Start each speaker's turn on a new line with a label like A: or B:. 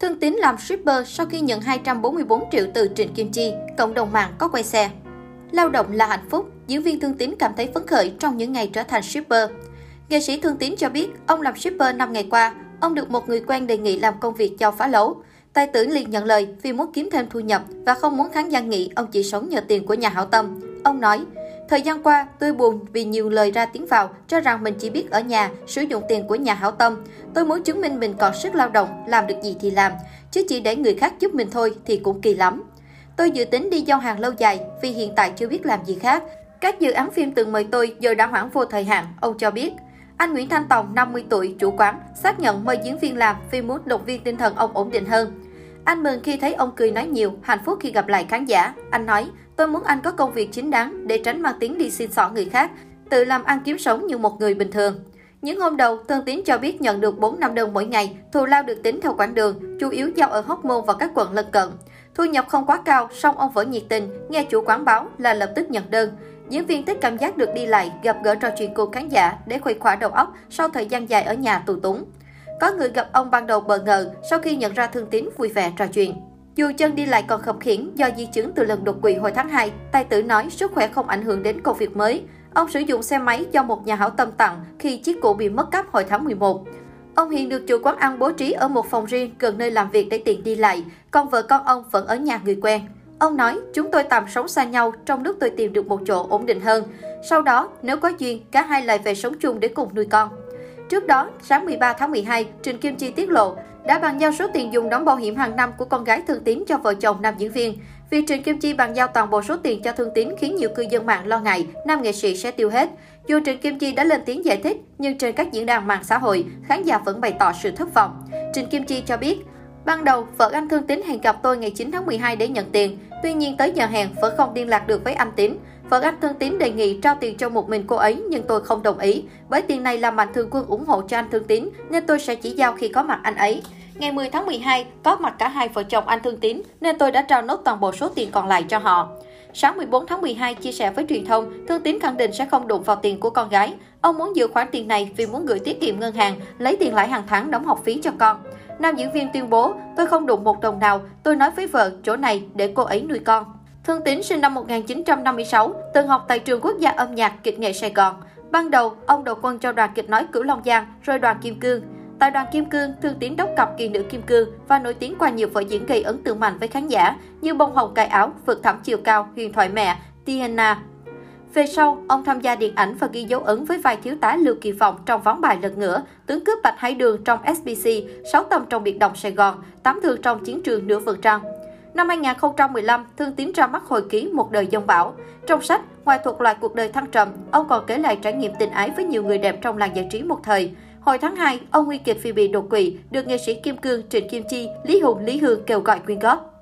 A: Thương Tín làm shipper sau khi nhận 244 triệu từ Trịnh Kim Chi, cộng đồng mạng có quay xe. Lao động là hạnh phúc, diễn viên Thương Tín cảm thấy phấn khởi trong những ngày trở thành shipper. Nghệ sĩ Thương Tín cho biết, ông làm shipper 5 ngày qua, ông được một người quen đề nghị làm công việc cho phá lấu. Tài tử liền nhận lời vì muốn kiếm thêm thu nhập và không muốn khán giả nghĩ ông chỉ sống nhờ tiền của nhà hảo tâm. Ông nói, Thời gian qua, tôi buồn vì nhiều lời ra tiếng vào, cho rằng mình chỉ biết ở nhà, sử dụng tiền của nhà hảo tâm. Tôi muốn chứng minh mình còn sức lao động, làm được gì thì làm, chứ chỉ để người khác giúp mình thôi thì cũng kỳ lắm. Tôi dự tính đi giao hàng lâu dài vì hiện tại chưa biết làm gì khác. Các dự án phim từng mời tôi giờ đã hoãn vô thời hạn, ông cho biết. Anh Nguyễn Thanh Tòng, 50 tuổi, chủ quán, xác nhận mời diễn viên làm vì muốn động viên tinh thần ông ổn định hơn. Anh mừng khi thấy ông cười nói nhiều, hạnh phúc khi gặp lại khán giả. Anh nói, tôi muốn anh có công việc chính đáng để tránh mang tiếng đi xin xỏ người khác, tự làm ăn kiếm sống như một người bình thường. Những hôm đầu, Thương Tín cho biết nhận được 4 năm đơn mỗi ngày, thù lao được tính theo quãng đường, chủ yếu giao ở Hóc Môn và các quận lân cận. Thu nhập không quá cao, song ông vẫn nhiệt tình, nghe chủ quán báo là lập tức nhận đơn. Diễn viên thích cảm giác được đi lại, gặp gỡ trò chuyện cùng khán giả để khuây khỏa đầu óc sau thời gian dài ở nhà tù túng. Có người gặp ông ban đầu bờ ngờ sau khi nhận ra Thương Tín vui vẻ trò chuyện. Dù chân đi lại còn khập khiễng do di chứng từ lần đột quỵ hồi tháng 2, tài tử nói sức khỏe không ảnh hưởng đến công việc mới. Ông sử dụng xe máy do một nhà hảo tâm tặng khi chiếc cũ bị mất cắp hồi tháng 11. Ông hiện được chủ quán ăn bố trí ở một phòng riêng gần nơi làm việc để tiện đi lại, còn vợ con ông vẫn ở nhà người quen. Ông nói, chúng tôi tạm sống xa nhau trong lúc tôi tìm được một chỗ ổn định hơn. Sau đó, nếu có duyên, cả hai lại về sống chung để cùng nuôi con. Trước đó, sáng 13 tháng 12, Trịnh Kim Chi tiết lộ đã bàn giao số tiền dùng đóng bảo hiểm hàng năm của con gái Thương Tín cho vợ chồng nam diễn viên. Việc Trịnh Kim Chi bàn giao toàn bộ số tiền cho Thương Tín khiến nhiều cư dân mạng lo ngại nam nghệ sĩ sẽ tiêu hết. Dù Trịnh Kim Chi đã lên tiếng giải thích, nhưng trên các diễn đàn mạng xã hội, khán giả vẫn bày tỏ sự thất vọng. Trịnh Kim Chi cho biết, Ban đầu, vợ anh Thương Tín hẹn gặp tôi ngày 9 tháng 12 để nhận tiền. Tuy nhiên tới giờ hẹn vẫn không liên lạc được với anh Tín. Vợ anh Thương Tín đề nghị trao tiền cho một mình cô ấy nhưng tôi không đồng ý. Bởi tiền này là mạnh thường quân ủng hộ cho anh Thương Tín nên tôi sẽ chỉ giao khi có mặt anh ấy. Ngày 10 tháng 12, có mặt cả hai vợ chồng anh Thương Tín nên tôi đã trao nốt toàn bộ số tiền còn lại cho họ. Sáng 14 tháng 12, chia sẻ với truyền thông, Thương Tín khẳng định sẽ không đụng vào tiền của con gái. Ông muốn giữ khoản tiền này vì muốn gửi tiết kiệm ngân hàng, lấy tiền lãi hàng tháng đóng học phí cho con. Nam diễn viên tuyên bố, tôi không đụng một đồng nào, tôi nói với vợ chỗ này để cô ấy nuôi con. Thương Tín sinh năm 1956, từng học tại trường quốc gia âm nhạc kịch nghệ Sài Gòn. Ban đầu, ông đầu quân cho đoàn kịch nói Cửu Long Giang, rồi đoàn Kim Cương. Tại đoàn Kim Cương, Thương Tín đốc cặp kỳ nữ Kim Cương và nổi tiếng qua nhiều vở diễn gây ấn tượng mạnh với khán giả như Bông Hồng Cài Áo, Vượt Thẳm Chiều Cao, Huyền Thoại Mẹ, Tiana. Về sau, ông tham gia điện ảnh và ghi dấu ấn với vai thiếu tá Lưu Kỳ Vọng trong ván bài lật ngửa, tướng cướp Bạch Hải Đường trong SBC, sáu tầm trong biệt động Sài Gòn, tám thương trong chiến trường nửa vượt trăng. Năm 2015, Thương Tín ra mắt hồi ký Một đời dông bão. Trong sách, ngoài thuật loại cuộc đời thăng trầm, ông còn kể lại trải nghiệm tình ái với nhiều người đẹp trong làng giải trí một thời. Hồi tháng 2, ông nguy kịch vì bị đột quỵ, được nghệ sĩ Kim Cương, Trịnh Kim Chi, Lý Hùng, Lý Hương kêu gọi quyên góp.